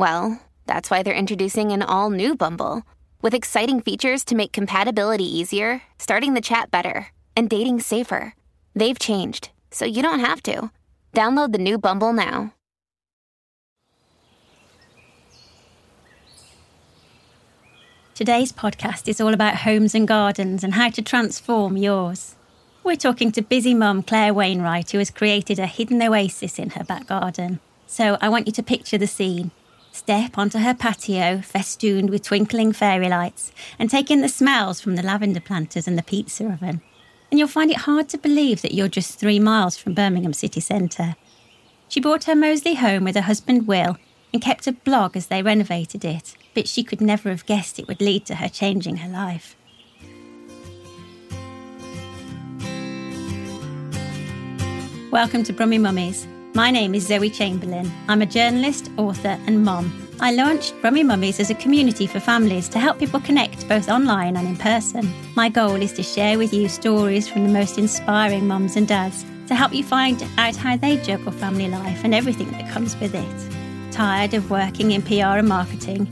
well, that's why they're introducing an all new Bumble with exciting features to make compatibility easier, starting the chat better, and dating safer. They've changed, so you don't have to. Download the new Bumble now. Today's podcast is all about homes and gardens and how to transform yours. We're talking to busy mum Claire Wainwright, who has created a hidden oasis in her back garden. So I want you to picture the scene. Step onto her patio, festooned with twinkling fairy lights, and take in the smells from the lavender planters and the pizza oven. And you'll find it hard to believe that you're just three miles from Birmingham city centre. She bought her Moseley home with her husband Will and kept a blog as they renovated it, but she could never have guessed it would lead to her changing her life. Welcome to Brummy Mummies. My name is Zoe Chamberlain. I'm a journalist, author, and mom. I launched Brummy Mummies as a community for families to help people connect both online and in person. My goal is to share with you stories from the most inspiring mums and dads to help you find out how they juggle family life and everything that comes with it. Tired of working in PR and marketing,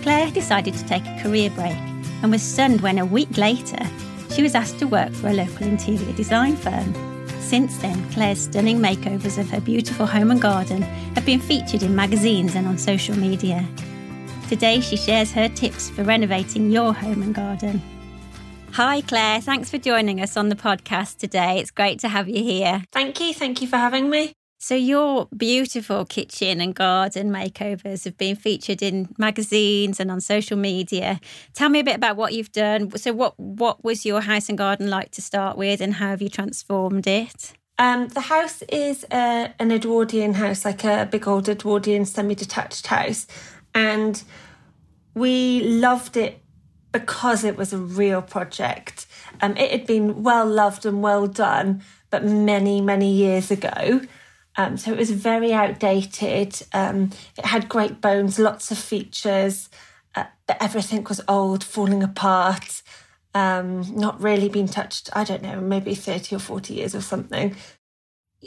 Claire decided to take a career break and was stunned when a week later she was asked to work for a local interior design firm. Since then, Claire's stunning makeovers of her beautiful home and garden have been featured in magazines and on social media. Today, she shares her tips for renovating your home and garden. Hi, Claire. Thanks for joining us on the podcast today. It's great to have you here. Thank you. Thank you for having me. So, your beautiful kitchen and garden makeovers have been featured in magazines and on social media. Tell me a bit about what you've done. So, what what was your house and garden like to start with, and how have you transformed it? Um, the house is uh, an Edwardian house, like a big old Edwardian semi-detached house, and we loved it because it was a real project. Um, it had been well loved and well done, but many many years ago. Um, so it was very outdated. Um, it had great bones, lots of features, uh, but everything was old, falling apart, um, not really been touched, I don't know, maybe 30 or 40 years or something.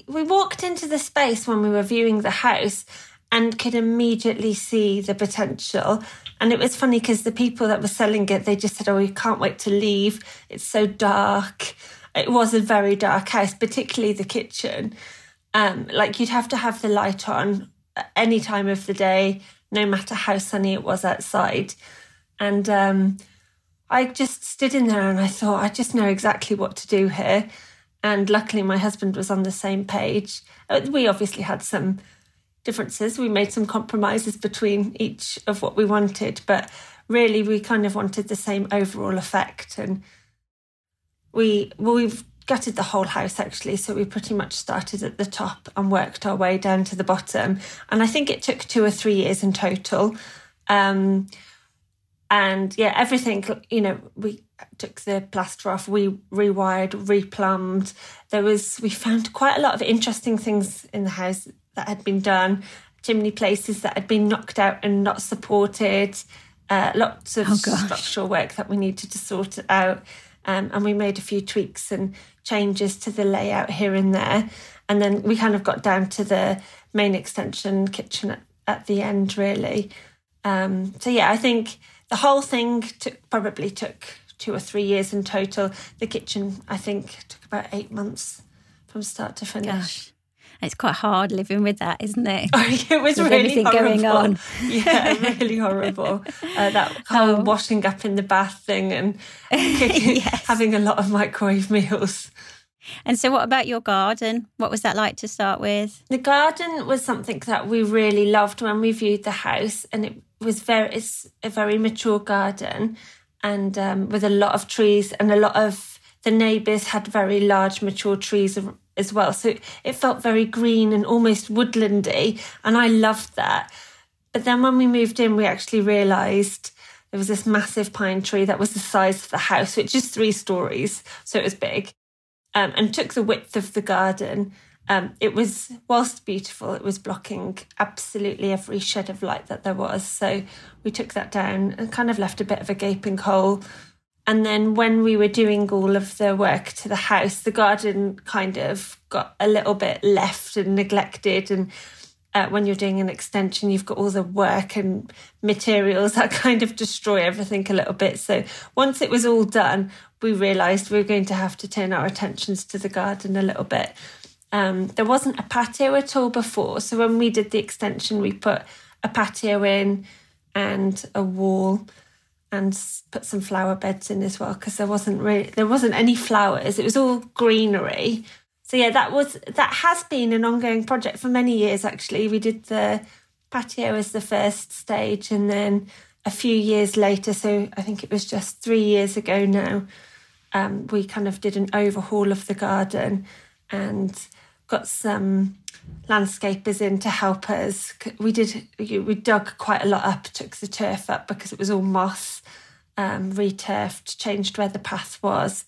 We walked into the space when we were viewing the house and could immediately see the potential. And it was funny because the people that were selling it, they just said, Oh, we can't wait to leave. It's so dark. It was a very dark house, particularly the kitchen. Um, like you'd have to have the light on any time of the day, no matter how sunny it was outside. And um, I just stood in there and I thought, I just know exactly what to do here. And luckily, my husband was on the same page. Uh, we obviously had some differences. We made some compromises between each of what we wanted, but really, we kind of wanted the same overall effect. And we, well, we've gutted the whole house actually. So we pretty much started at the top and worked our way down to the bottom. And I think it took two or three years in total. Um, and yeah, everything, you know, we took the plaster off, we rewired, replumbed. There was, we found quite a lot of interesting things in the house that had been done, chimney places that had been knocked out and not supported, uh, lots of oh, structural work that we needed to sort out. Um, and we made a few tweaks and changes to the layout here and there. And then we kind of got down to the main extension kitchen at, at the end, really. Um, so, yeah, I think the whole thing took, probably took two or three years in total. The kitchen, I think, took about eight months from start to finish. Gosh. It's quite hard living with that, isn't it? Oh, it was with really horrible. going on. Yeah, really horrible. Uh, that whole oh. washing up in the bath thing and yes. having a lot of microwave meals. And so, what about your garden? What was that like to start with? The garden was something that we really loved when we viewed the house, and it was very it's a very mature garden, and um, with a lot of trees and a lot of the neighbours had very large mature trees as well. So it felt very green and almost woodlandy, and I loved that. But then when we moved in, we actually realised there was this massive pine tree that was the size of the house, which is three stories, so it was big, um, and took the width of the garden. Um, it was, whilst beautiful, it was blocking absolutely every shed of light that there was. So we took that down and kind of left a bit of a gaping hole. And then when we were doing all of the work to the house, the garden kind of got a little bit left and neglected. And uh, when you're doing an extension, you've got all the work and materials that kind of destroy everything a little bit. So once it was all done, we realised we were going to have to turn our attentions to the garden a little bit. Um, there wasn't a patio at all before. So when we did the extension, we put a patio in and a wall and put some flower beds in as well because there wasn't really there wasn't any flowers. It was all greenery. So yeah, that was that has been an ongoing project for many years actually. We did the patio as the first stage and then a few years later, so I think it was just three years ago now, um, we kind of did an overhaul of the garden and got some landscapers in to help us. We did we dug quite a lot up, took the turf up because it was all moss, um, returfed, changed where the path was,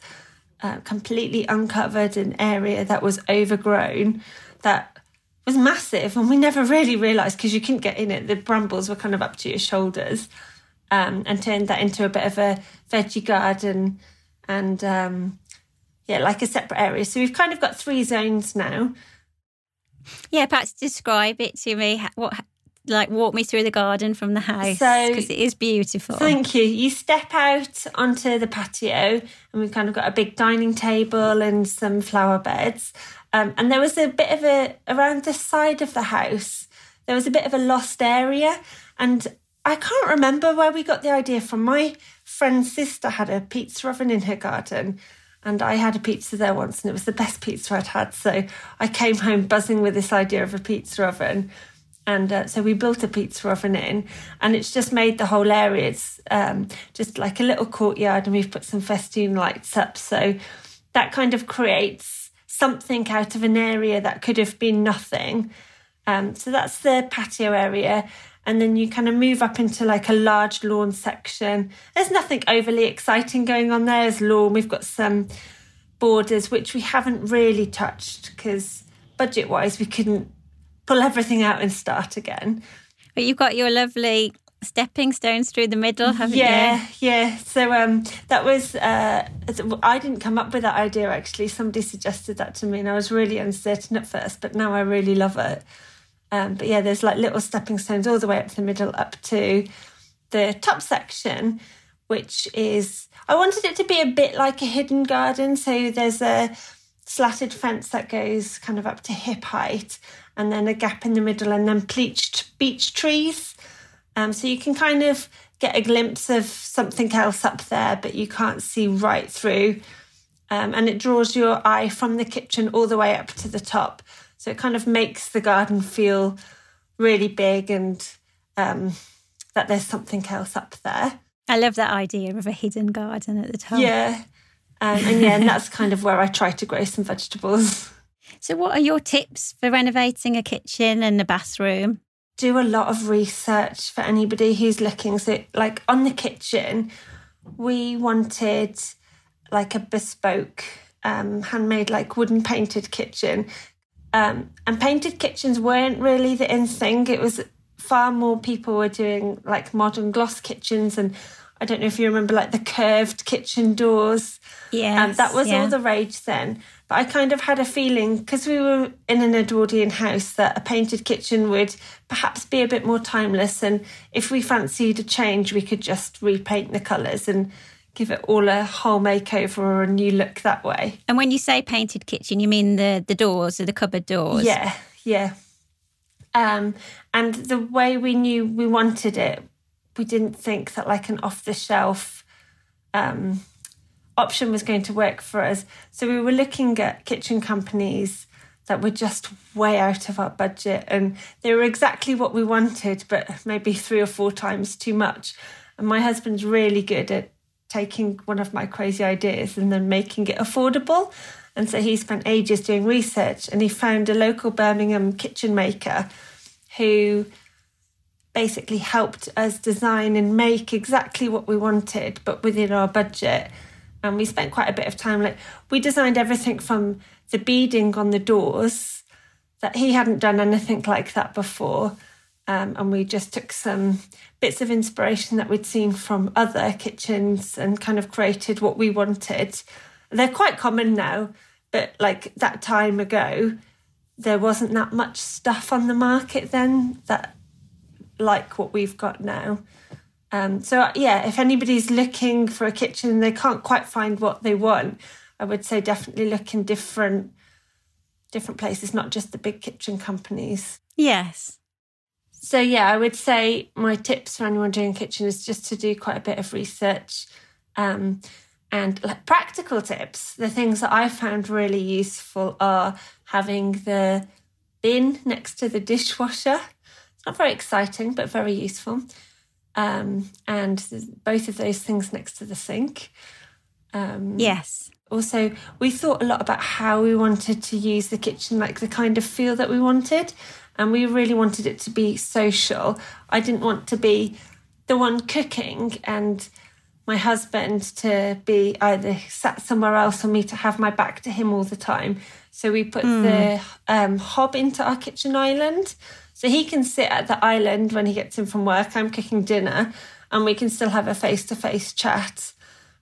uh, completely uncovered an area that was overgrown that was massive, and we never really realised because you couldn't get in it. The brambles were kind of up to your shoulders, um, and turned that into a bit of a veggie garden and um, yeah, like a separate area. So we've kind of got three zones now. Yeah, perhaps describe it to me. What like walk me through the garden from the house because it is beautiful. Thank you. You step out onto the patio, and we've kind of got a big dining table and some flower beds. Um, and there was a bit of a around the side of the house. There was a bit of a lost area, and I can't remember where we got the idea from. My friend's sister had a pizza oven in her garden, and I had a pizza there once, and it was the best pizza I'd had. So I came home buzzing with this idea of a pizza oven. And uh, so we built a pizza oven in, and it's just made the whole area it's um, just like a little courtyard, and we've put some festoon lights up. So that kind of creates something out of an area that could have been nothing. Um, so that's the patio area and then you kind of move up into like a large lawn section. There's nothing overly exciting going on there as lawn. We've got some borders which we haven't really touched because budget wise we couldn't pull everything out and start again. But you've got your lovely stepping stones through the middle, haven't yeah, you? Yeah, yeah. So um, that was uh, I didn't come up with that idea actually. Somebody suggested that to me, and I was really uncertain at first, but now I really love it. Um, but yeah, there's like little stepping stones all the way up to the middle, up to the top section, which is I wanted it to be a bit like a hidden garden. So there's a slatted fence that goes kind of up to hip height, and then a gap in the middle, and then pleached beech trees. Um, so you can kind of get a glimpse of something else up there, but you can't see right through. Um, and it draws your eye from the kitchen all the way up to the top. So it kind of makes the garden feel really big and um, that there's something else up there. I love that idea of a hidden garden at the top. Yeah. Um, and yeah, and that's kind of where I try to grow some vegetables. So, what are your tips for renovating a kitchen and a bathroom? Do a lot of research for anybody who's looking. So, like on the kitchen, we wanted like a bespoke, um, handmade, like wooden painted kitchen um, and painted kitchens weren't really the in thing. It was far more people were doing like modern gloss kitchens and I don't know if you remember like the curved kitchen doors. Yeah, um, that was yeah. all the rage then. But I kind of had a feeling because we were in an Edwardian house that a painted kitchen would perhaps be a bit more timeless. And if we fancied a change, we could just repaint the colours and give it all a whole makeover or a new look that way. And when you say painted kitchen, you mean the the doors or the cupboard doors? Yeah, yeah. Um, and the way we knew we wanted it, we didn't think that like an off the shelf um, option was going to work for us. So we were looking at kitchen companies that were just way out of our budget and they were exactly what we wanted, but maybe three or four times too much. And my husband's really good at taking one of my crazy ideas and then making it affordable. And so he spent ages doing research and he found a local Birmingham kitchen maker who basically helped us design and make exactly what we wanted, but within our budget. And we spent quite a bit of time. Like we designed everything from the beading on the doors that he hadn't done anything like that before. Um, and we just took some bits of inspiration that we'd seen from other kitchens and kind of created what we wanted. They're quite common now, but like that time ago, there wasn't that much stuff on the market then that like what we've got now. Um, so yeah, if anybody's looking for a kitchen and they can't quite find what they want, I would say definitely look in different different places, not just the big kitchen companies. Yes. So yeah, I would say my tips for anyone doing kitchen is just to do quite a bit of research. Um, and like practical tips, the things that I found really useful are having the bin next to the dishwasher. It's not very exciting, but very useful. Um, and both of those things next to the sink. Um, yes. Also, we thought a lot about how we wanted to use the kitchen, like the kind of feel that we wanted. And we really wanted it to be social. I didn't want to be the one cooking and my husband to be either sat somewhere else or me to have my back to him all the time. So we put mm. the um, hob into our kitchen island. So he can sit at the island when he gets in from work. I'm cooking dinner and we can still have a face to face chat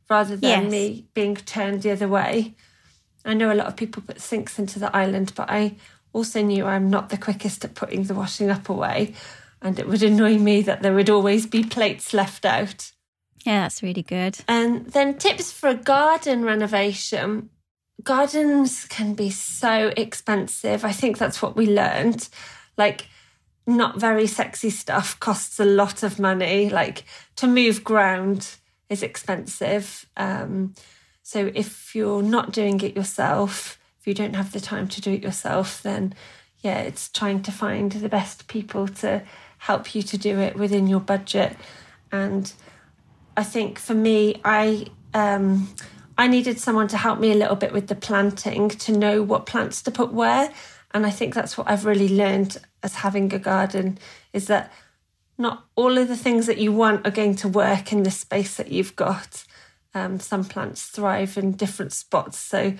rather than yes. me being turned the other way. I know a lot of people put sinks into the island, but I also knew I'm not the quickest at putting the washing up away. And it would annoy me that there would always be plates left out. Yeah, that's really good. And then tips for a garden renovation. Gardens can be so expensive. I think that's what we learned. Like, not very sexy stuff costs a lot of money. Like, to move ground is expensive. Um, so, if you're not doing it yourself, if you don't have the time to do it yourself, then yeah, it's trying to find the best people to help you to do it within your budget. And I think for me, I um, I needed someone to help me a little bit with the planting to know what plants to put where. And I think that's what I've really learned as having a garden is that not all of the things that you want are going to work in the space that you've got. Um, some plants thrive in different spots. So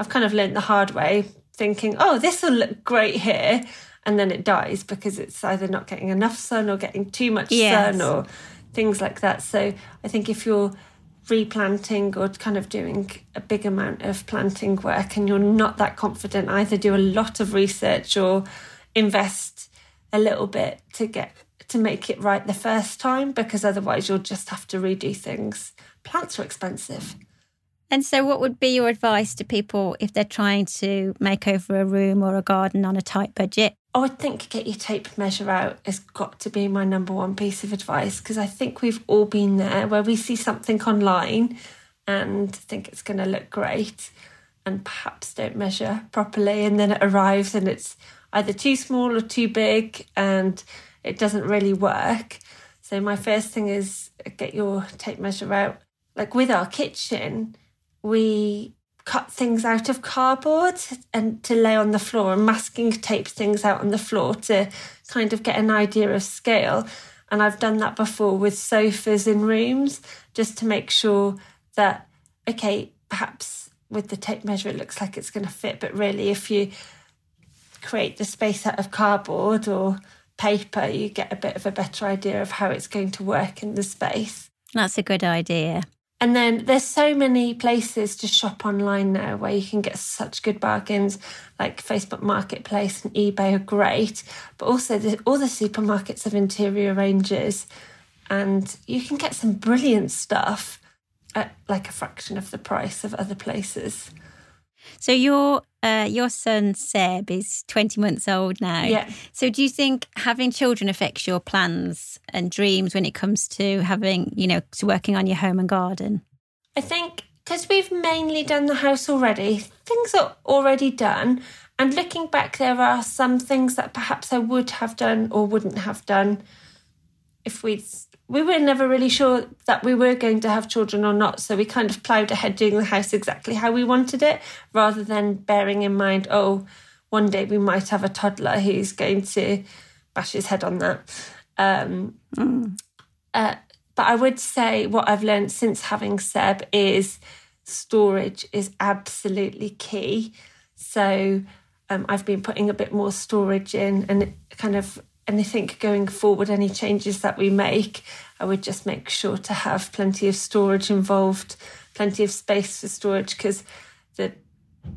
I've kind of learned the hard way, thinking, oh, this will look great here. And then it dies because it's either not getting enough sun or getting too much yes. sun or things like that. So I think if you're replanting or kind of doing a big amount of planting work and you're not that confident, either do a lot of research or invest a little bit to get to make it right the first time because otherwise you'll just have to redo things. Plants are expensive. And so, what would be your advice to people if they're trying to make over a room or a garden on a tight budget? I think get your tape measure out has got to be my number one piece of advice because I think we've all been there where we see something online and think it's going to look great and perhaps don't measure properly and then it arrives and it's either too small or too big and it doesn't really work. So my first thing is get your tape measure out. Like with our kitchen, we cut things out of cardboard and to lay on the floor and masking tape things out on the floor to kind of get an idea of scale. And I've done that before with sofas in rooms just to make sure that, okay, perhaps with the tape measure it looks like it's going to fit, but really if you create the space out of cardboard or paper, you get a bit of a better idea of how it's going to work in the space. That's a good idea. And then there's so many places to shop online now where you can get such good bargains, like Facebook Marketplace and eBay are great, but also the, all the supermarkets have interior ranges, and you can get some brilliant stuff at like a fraction of the price of other places. So your uh, your son Seb is twenty months old now. Yeah. So do you think having children affects your plans and dreams when it comes to having you know to working on your home and garden? I think because we've mainly done the house already, things are already done. And looking back, there are some things that perhaps I would have done or wouldn't have done if we'd we were never really sure that we were going to have children or not. So we kind of ploughed ahead doing the house exactly how we wanted it, rather than bearing in mind, oh, one day we might have a toddler who's going to bash his head on that. Um, mm. uh, but I would say what I've learned since having Seb is storage is absolutely key. So um, I've been putting a bit more storage in and kind of anything going forward, any changes that we make, I would just make sure to have plenty of storage involved, plenty of space for storage because the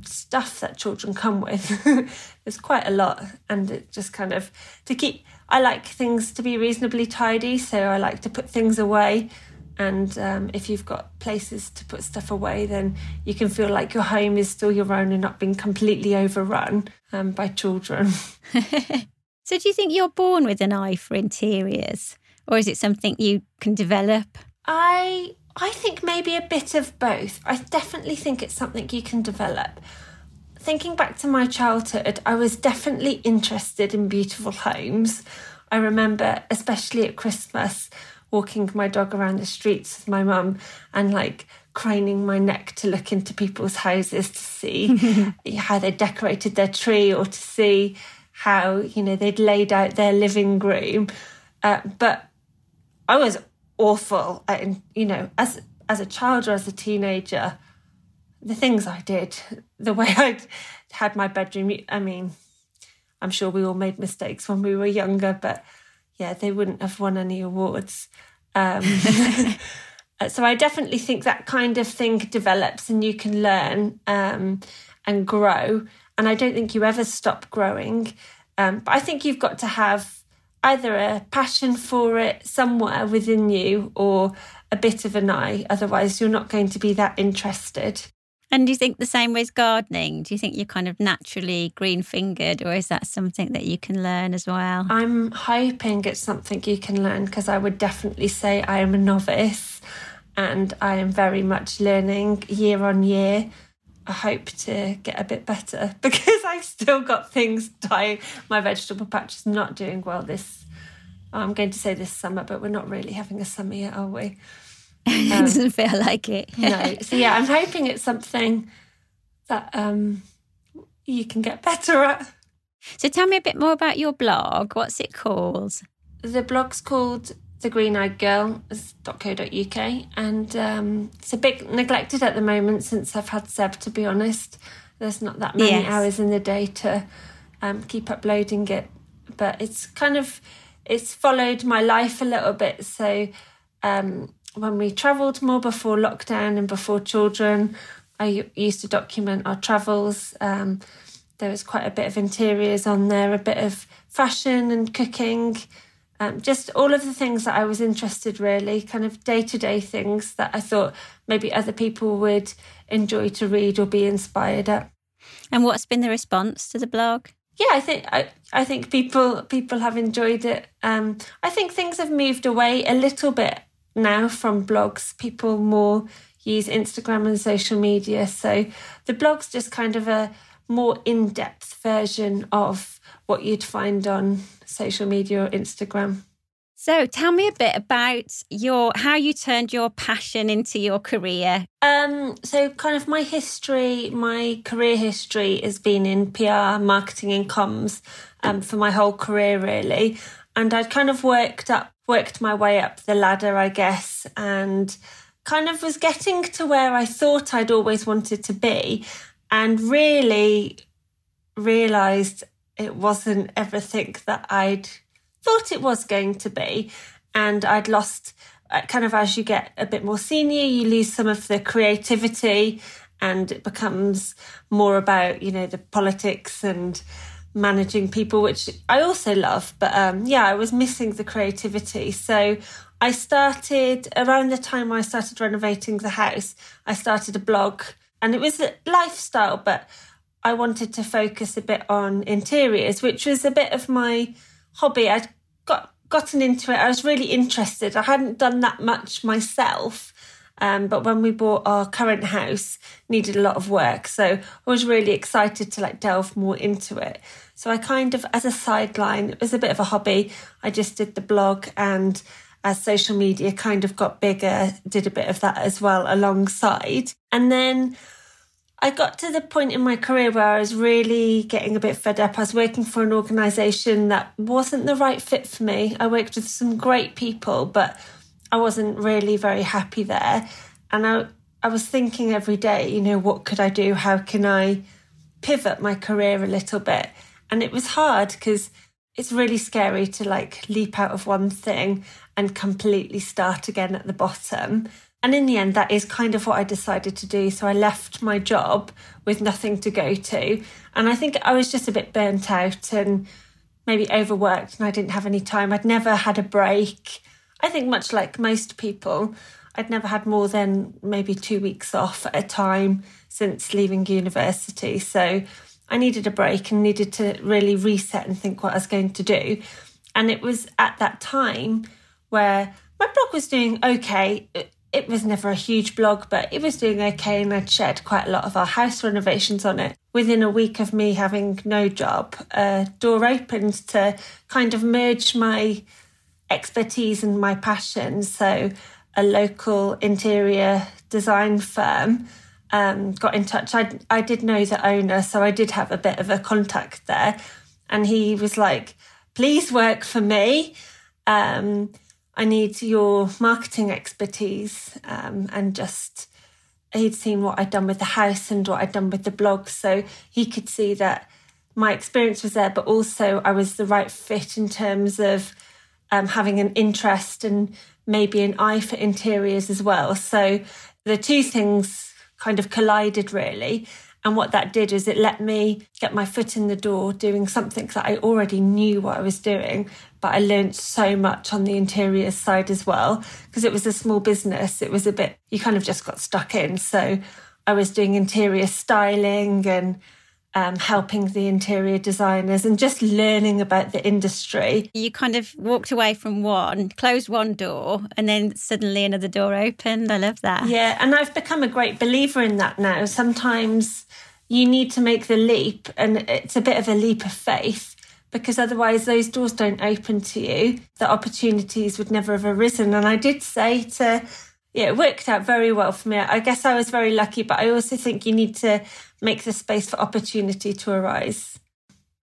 stuff that children come with there's quite a lot and it just kind of to keep I like things to be reasonably tidy so I like to put things away and um, if you've got places to put stuff away, then you can feel like your home is still your own and not being completely overrun um, by children. so, do you think you're born with an eye for interiors, or is it something you can develop? I I think maybe a bit of both. I definitely think it's something you can develop. Thinking back to my childhood, I was definitely interested in beautiful homes. I remember, especially at Christmas, walking my dog around the streets with my mum and like craning my neck to look into people's houses to see how they decorated their tree or to see how you know they'd laid out their living room uh, but i was awful at, you know as as a child or as a teenager the things i did the way i had my bedroom i mean i'm sure we all made mistakes when we were younger but yeah, they wouldn't have won any awards. Um, so I definitely think that kind of thing develops and you can learn um, and grow. And I don't think you ever stop growing. Um, but I think you've got to have either a passion for it somewhere within you or a bit of an eye. Otherwise, you're not going to be that interested. And do you think the same with gardening? Do you think you're kind of naturally green fingered, or is that something that you can learn as well? I'm hoping it's something you can learn because I would definitely say I am a novice and I am very much learning year on year. I hope to get a bit better because I've still got things dying. My vegetable patch is not doing well this. I'm going to say this summer, but we're not really having a summer yet, are we? it um, doesn't feel like it. no. So yeah, I'm hoping it's something that um, you can get better at. So tell me a bit more about your blog. What's it called? The blog's called the green eyed girl.co.uk and um, it's a bit neglected at the moment since I've had Seb to be honest. There's not that many yes. hours in the day to um, keep uploading it. But it's kind of it's followed my life a little bit. So um, when we travelled more before lockdown and before children, I used to document our travels. Um, there was quite a bit of interiors on there, a bit of fashion and cooking, um, just all of the things that I was interested really, kind of day to day things that I thought maybe other people would enjoy to read or be inspired at. And what's been the response to the blog? Yeah, I think I, I think people people have enjoyed it. Um, I think things have moved away a little bit now from blogs. People more use Instagram and social media. So the blog's just kind of a more in depth version of what you'd find on social media or Instagram. So tell me a bit about your how you turned your passion into your career. Um, so kind of my history, my career history has been in PR, marketing and comms um, for my whole career really. And I'd kind of worked up worked my way up the ladder, I guess, and kind of was getting to where I thought I'd always wanted to be, and really realized it wasn't everything that I'd thought it was going to be. And I'd lost, uh, kind of as you get a bit more senior, you lose some of the creativity and it becomes more about, you know, the politics and managing people, which I also love. But um, yeah, I was missing the creativity. So I started around the time I started renovating the house, I started a blog and it was a lifestyle, but I wanted to focus a bit on interiors, which was a bit of my hobby. I'd got gotten into it. I was really interested. I hadn't done that much myself. Um, but when we bought our current house, needed a lot of work. So I was really excited to like delve more into it. So I kind of, as a sideline, it was a bit of a hobby. I just did the blog and as social media kind of got bigger, did a bit of that as well alongside. And then I got to the point in my career where I was really getting a bit fed up. I was working for an organisation that wasn't the right fit for me. I worked with some great people, but I wasn't really very happy there. And I, I was thinking every day, you know, what could I do? How can I pivot my career a little bit? And it was hard because it's really scary to like leap out of one thing and completely start again at the bottom. And in the end, that is kind of what I decided to do. So I left my job with nothing to go to. And I think I was just a bit burnt out and maybe overworked, and I didn't have any time. I'd never had a break. I think, much like most people, I'd never had more than maybe two weeks off at a time since leaving university. So I needed a break and needed to really reset and think what I was going to do. And it was at that time where my blog was doing okay it was never a huge blog, but it was doing okay, and I'd shared quite a lot of our house renovations on it. Within a week of me having no job, a door opened to kind of merge my expertise and my passion. So, a local interior design firm um, got in touch. I, I did know the owner, so I did have a bit of a contact there. And he was like, please work for me. Um, I need your marketing expertise um, and just he'd seen what I'd done with the house and what I'd done with the blog. So he could see that my experience was there, but also I was the right fit in terms of um, having an interest and maybe an eye for interiors as well. So the two things kind of collided really. And what that did is it let me get my foot in the door doing something that I already knew what I was doing, but I learned so much on the interior side as well because it was a small business. It was a bit, you kind of just got stuck in. So I was doing interior styling and um, helping the interior designers and just learning about the industry. You kind of walked away from one, closed one door, and then suddenly another door opened. I love that. Yeah, and I've become a great believer in that now. Sometimes you need to make the leap, and it's a bit of a leap of faith because otherwise those doors don't open to you. The opportunities would never have arisen. And I did say to yeah, it worked out very well for me. I guess I was very lucky, but I also think you need to make the space for opportunity to arise.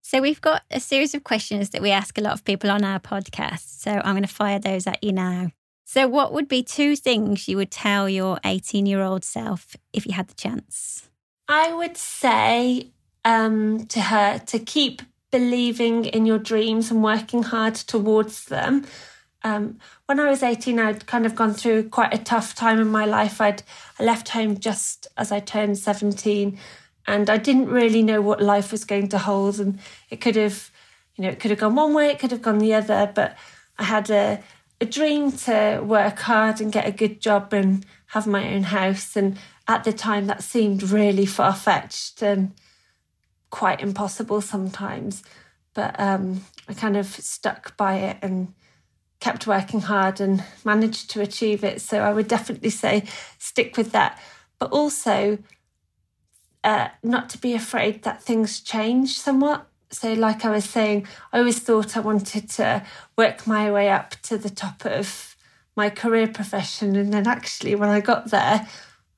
So, we've got a series of questions that we ask a lot of people on our podcast. So, I'm going to fire those at you now. So, what would be two things you would tell your 18 year old self if you had the chance? I would say um, to her to keep believing in your dreams and working hard towards them um, when I was 18, I'd kind of gone through quite a tough time in my life. I'd I left home just as I turned 17, and I didn't really know what life was going to hold. And it could have, you know, it could have gone one way, it could have gone the other. But I had a, a dream to work hard and get a good job and have my own house. And at the time, that seemed really far fetched and quite impossible sometimes. But um, I kind of stuck by it and kept working hard and managed to achieve it. So I would definitely say stick with that. But also, uh, not to be afraid that things change somewhat. So, like I was saying, I always thought I wanted to work my way up to the top of my career profession. And then, actually, when I got there,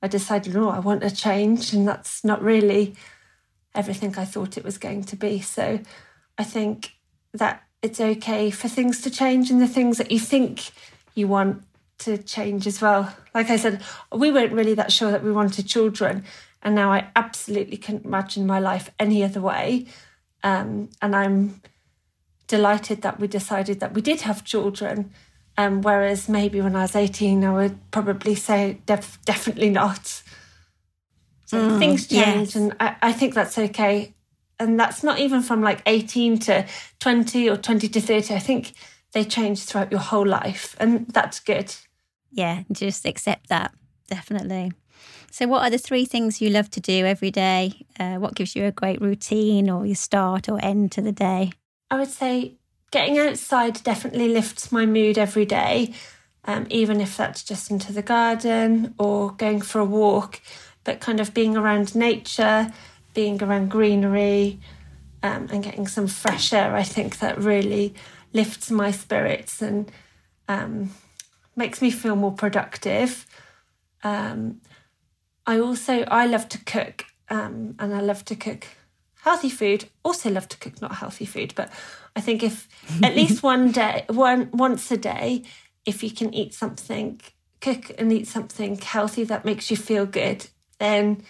I decided, oh, I want to change. And that's not really everything I thought it was going to be. So, I think that it's okay for things to change and the things that you think you want to change as well. Like I said, we weren't really that sure that we wanted children, and now I absolutely couldn't imagine my life any other way. Um, and I'm delighted that we decided that we did have children. Um, whereas maybe when I was 18, I would probably say def- definitely not. So mm, things change, yes. and I, I think that's okay and that's not even from like 18 to 20 or 20 to 30 i think they change throughout your whole life and that's good yeah just accept that definitely so what are the three things you love to do every day uh, what gives you a great routine or your start or end to the day i would say getting outside definitely lifts my mood every day um, even if that's just into the garden or going for a walk but kind of being around nature being around greenery um, and getting some fresh air, I think that really lifts my spirits and um, makes me feel more productive. Um, I also I love to cook, um, and I love to cook healthy food. Also love to cook not healthy food, but I think if at least one day, one once a day, if you can eat something, cook and eat something healthy that makes you feel good, then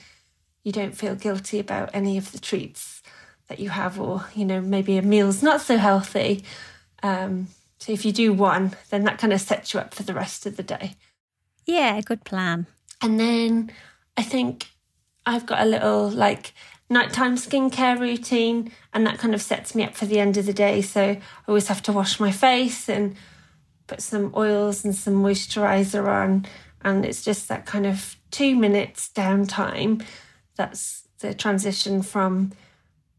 you don't feel guilty about any of the treats that you have, or you know maybe a meal's not so healthy. Um, so if you do one, then that kind of sets you up for the rest of the day. Yeah, good plan. And then I think I've got a little like nighttime skincare routine, and that kind of sets me up for the end of the day. So I always have to wash my face and put some oils and some moisturizer on. And it's just that kind of two minutes downtime. That's the transition from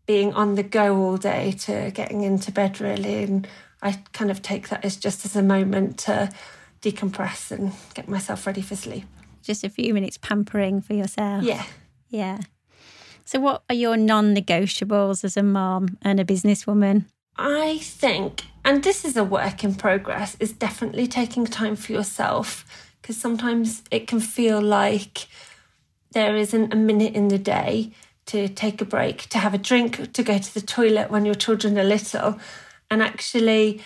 being on the go all day to getting into bed, really. And I kind of take that as just as a moment to decompress and get myself ready for sleep. Just a few minutes pampering for yourself. Yeah. Yeah. So, what are your non negotiables as a mom and a businesswoman? I think, and this is a work in progress, is definitely taking time for yourself because sometimes it can feel like there isn't a minute in the day to take a break, to have a drink, to go to the toilet when your children are little. And actually,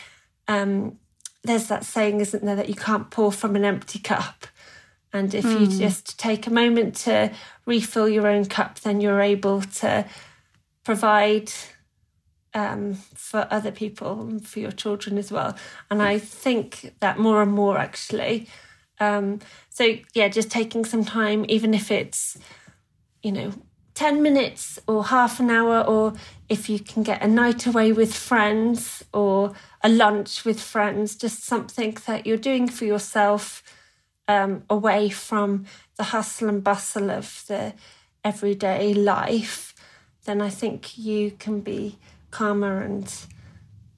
um, there's that saying, isn't there, that you can't pour from an empty cup. And if mm. you hmm. just take a moment to refill your own cup, then you're able to provide um, for other people and for your children as well. And I think that more and more actually. Um, so, yeah, just taking some time, even if it's, you know, 10 minutes or half an hour, or if you can get a night away with friends or a lunch with friends, just something that you're doing for yourself um, away from the hustle and bustle of the everyday life, then I think you can be calmer and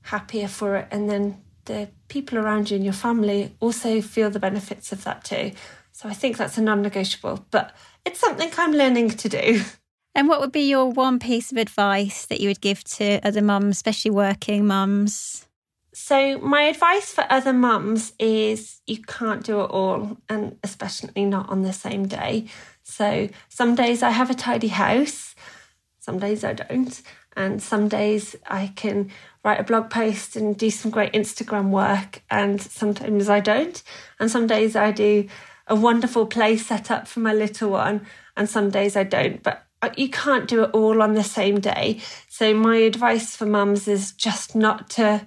happier for it. And then the people around you and your family also feel the benefits of that too. So I think that's a non negotiable, but it's something I'm learning to do. And what would be your one piece of advice that you would give to other mums, especially working mums? So, my advice for other mums is you can't do it all, and especially not on the same day. So, some days I have a tidy house, some days I don't, and some days I can write a blog post and do some great Instagram work, and sometimes I don't. And some days I do a wonderful play set up for my little one, and some days I don't. But uh, you can't do it all on the same day. So, my advice for mums is just not to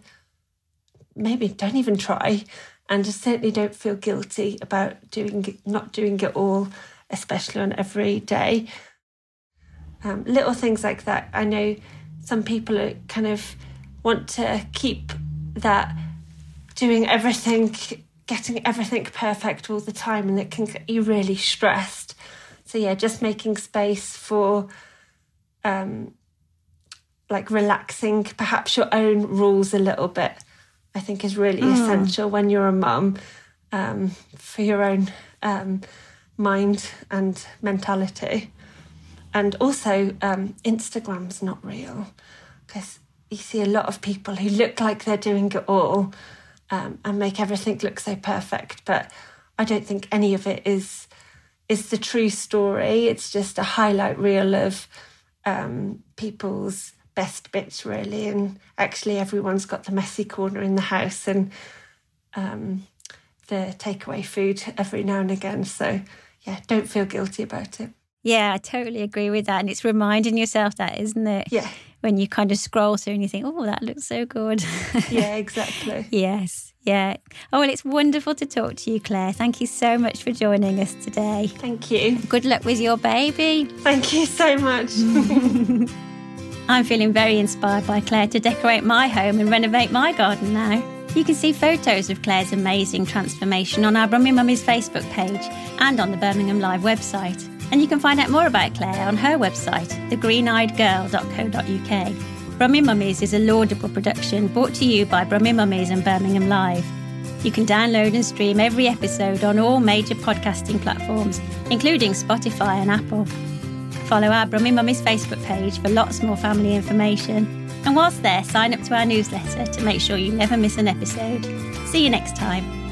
maybe don't even try and just certainly don't feel guilty about doing not doing it all, especially on every day. Um, little things like that. I know some people are kind of want to keep that doing everything, getting everything perfect all the time, and it can get you really stressed. So yeah, just making space for um, like relaxing, perhaps your own rules a little bit I think is really mm. essential when you're a mum um, for your own um, mind and mentality. And also, um, Instagram's not real because you see a lot of people who look like they're doing it all um, and make everything look so perfect. But I don't think any of it is is the true story. It's just a highlight reel of um, people's best bits really and actually everyone's got the messy corner in the house and um, the takeaway food every now and again so yeah don't feel guilty about it. Yeah i totally agree with that and it's reminding yourself that isn't it? Yeah. When you kind of scroll through and you think oh that looks so good. Yeah exactly. Yes yeah. Oh well it's wonderful to talk to you claire. Thank you so much for joining us today. Thank you. Good luck with your baby. Thank you so much I'm feeling very inspired by Claire to decorate my home and renovate my garden now. You can see photos of Claire's amazing transformation on our Brummy Mummies Facebook page and on the Birmingham Live website. And you can find out more about Claire on her website, thegreeneyedgirl.co.uk. Brummy Mummies is a laudable production brought to you by Brummy Mummies and Birmingham Live. You can download and stream every episode on all major podcasting platforms, including Spotify and Apple. Follow our Brummy Mummies Facebook page for lots more family information. And whilst there, sign up to our newsletter to make sure you never miss an episode. See you next time.